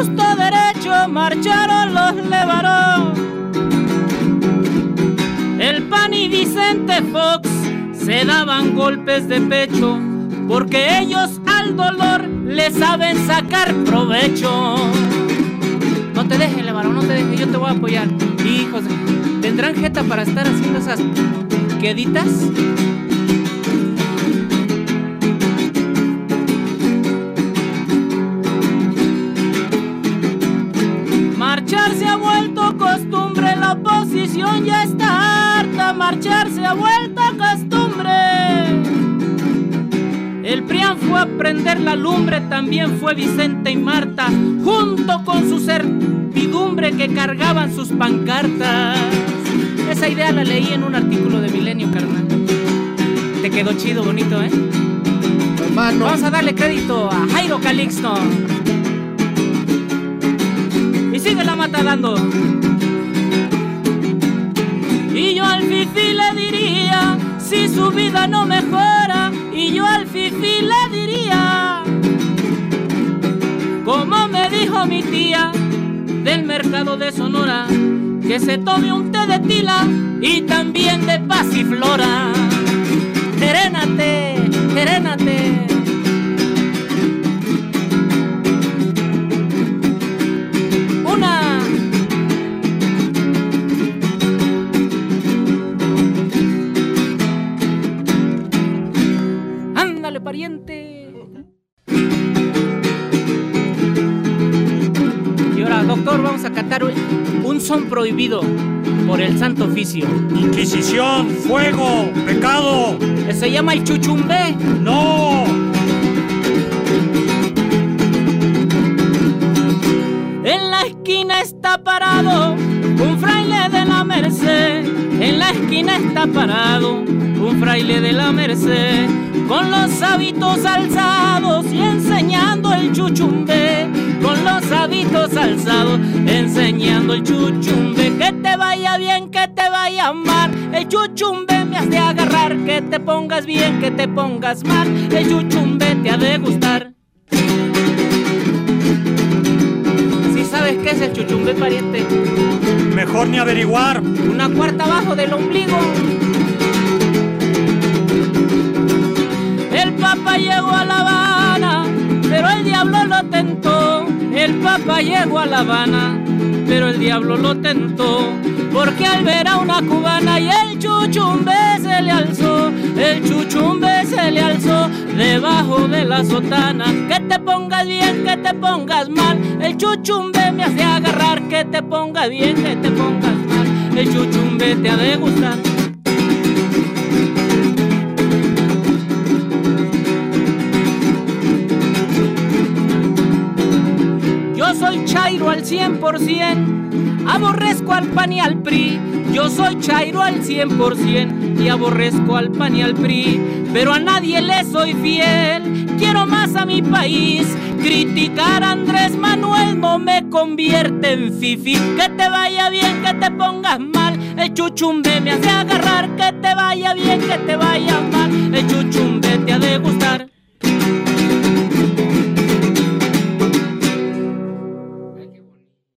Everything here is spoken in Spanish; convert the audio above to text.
justo derecho marcharon los Levarón. El PAN y Vicente Fox se daban golpes de pecho porque ellos al dolor le saben sacar provecho. No te dejes, Levarón, no te dejes, yo te voy a apoyar. Hijos, ¿tendrán jeta para estar haciendo esas queditas? Ya está harta. Marchar se ha vuelto costumbre. El PRIAN fue a prender la lumbre, también fue Vicente y Marta, junto con su servidumbre que cargaban sus pancartas. Esa idea la leí en un artículo de Milenio, carnal. Te quedó chido, bonito, ¿eh? Hermano. Vamos a darle crédito a Jairo Calixto. Y sigue la mata dando. Si su vida no mejora, y yo al fifi le diría, como me dijo mi tía del mercado de Sonora, que se tome un té de tila y también de pasiflora. Serénate. Pariente. Y ahora, doctor, vamos a catar un- un son prohibido por el santo oficio. Inquisición, fuego, pecado. Se llama el chuchumbé. No. En la esquina está parado un fraile de la Merced. En la esquina está parado un fraile de la Merced. Con los hábitos alzados y enseñando el chuchumbe. Con los hábitos alzados enseñando el chuchumbe. Que te vaya bien, que te vaya mal. El chuchumbe me has de agarrar. Que te pongas bien, que te pongas mal. El chuchumbe te ha de gustar. Si sabes qué es el chuchumbe, pariente. Mejor ni averiguar. Una cuarta abajo del ombligo. Llegó a La Habana, pero el diablo lo tentó. El papa llegó a La Habana, pero el diablo lo tentó. Porque al ver a una cubana y el chuchumbe se le alzó, el chuchumbe se le alzó debajo de la sotana. Que te pongas bien, que te pongas mal, el chuchumbe me hace agarrar. Que te pongas bien, que te pongas mal, el chuchumbe te ha de gustar. Chairo al 100%, aborrezco al PAN y al PRI. Yo soy Chairo al 100% y aborrezco al PAN y al PRI. Pero a nadie le soy fiel, quiero más a mi país. Criticar a Andrés Manuel no me convierte en fifi. Que te vaya bien, que te pongas mal. El chuchumbe me hace agarrar. Que te vaya bien, que te vaya mal. El chuchumbe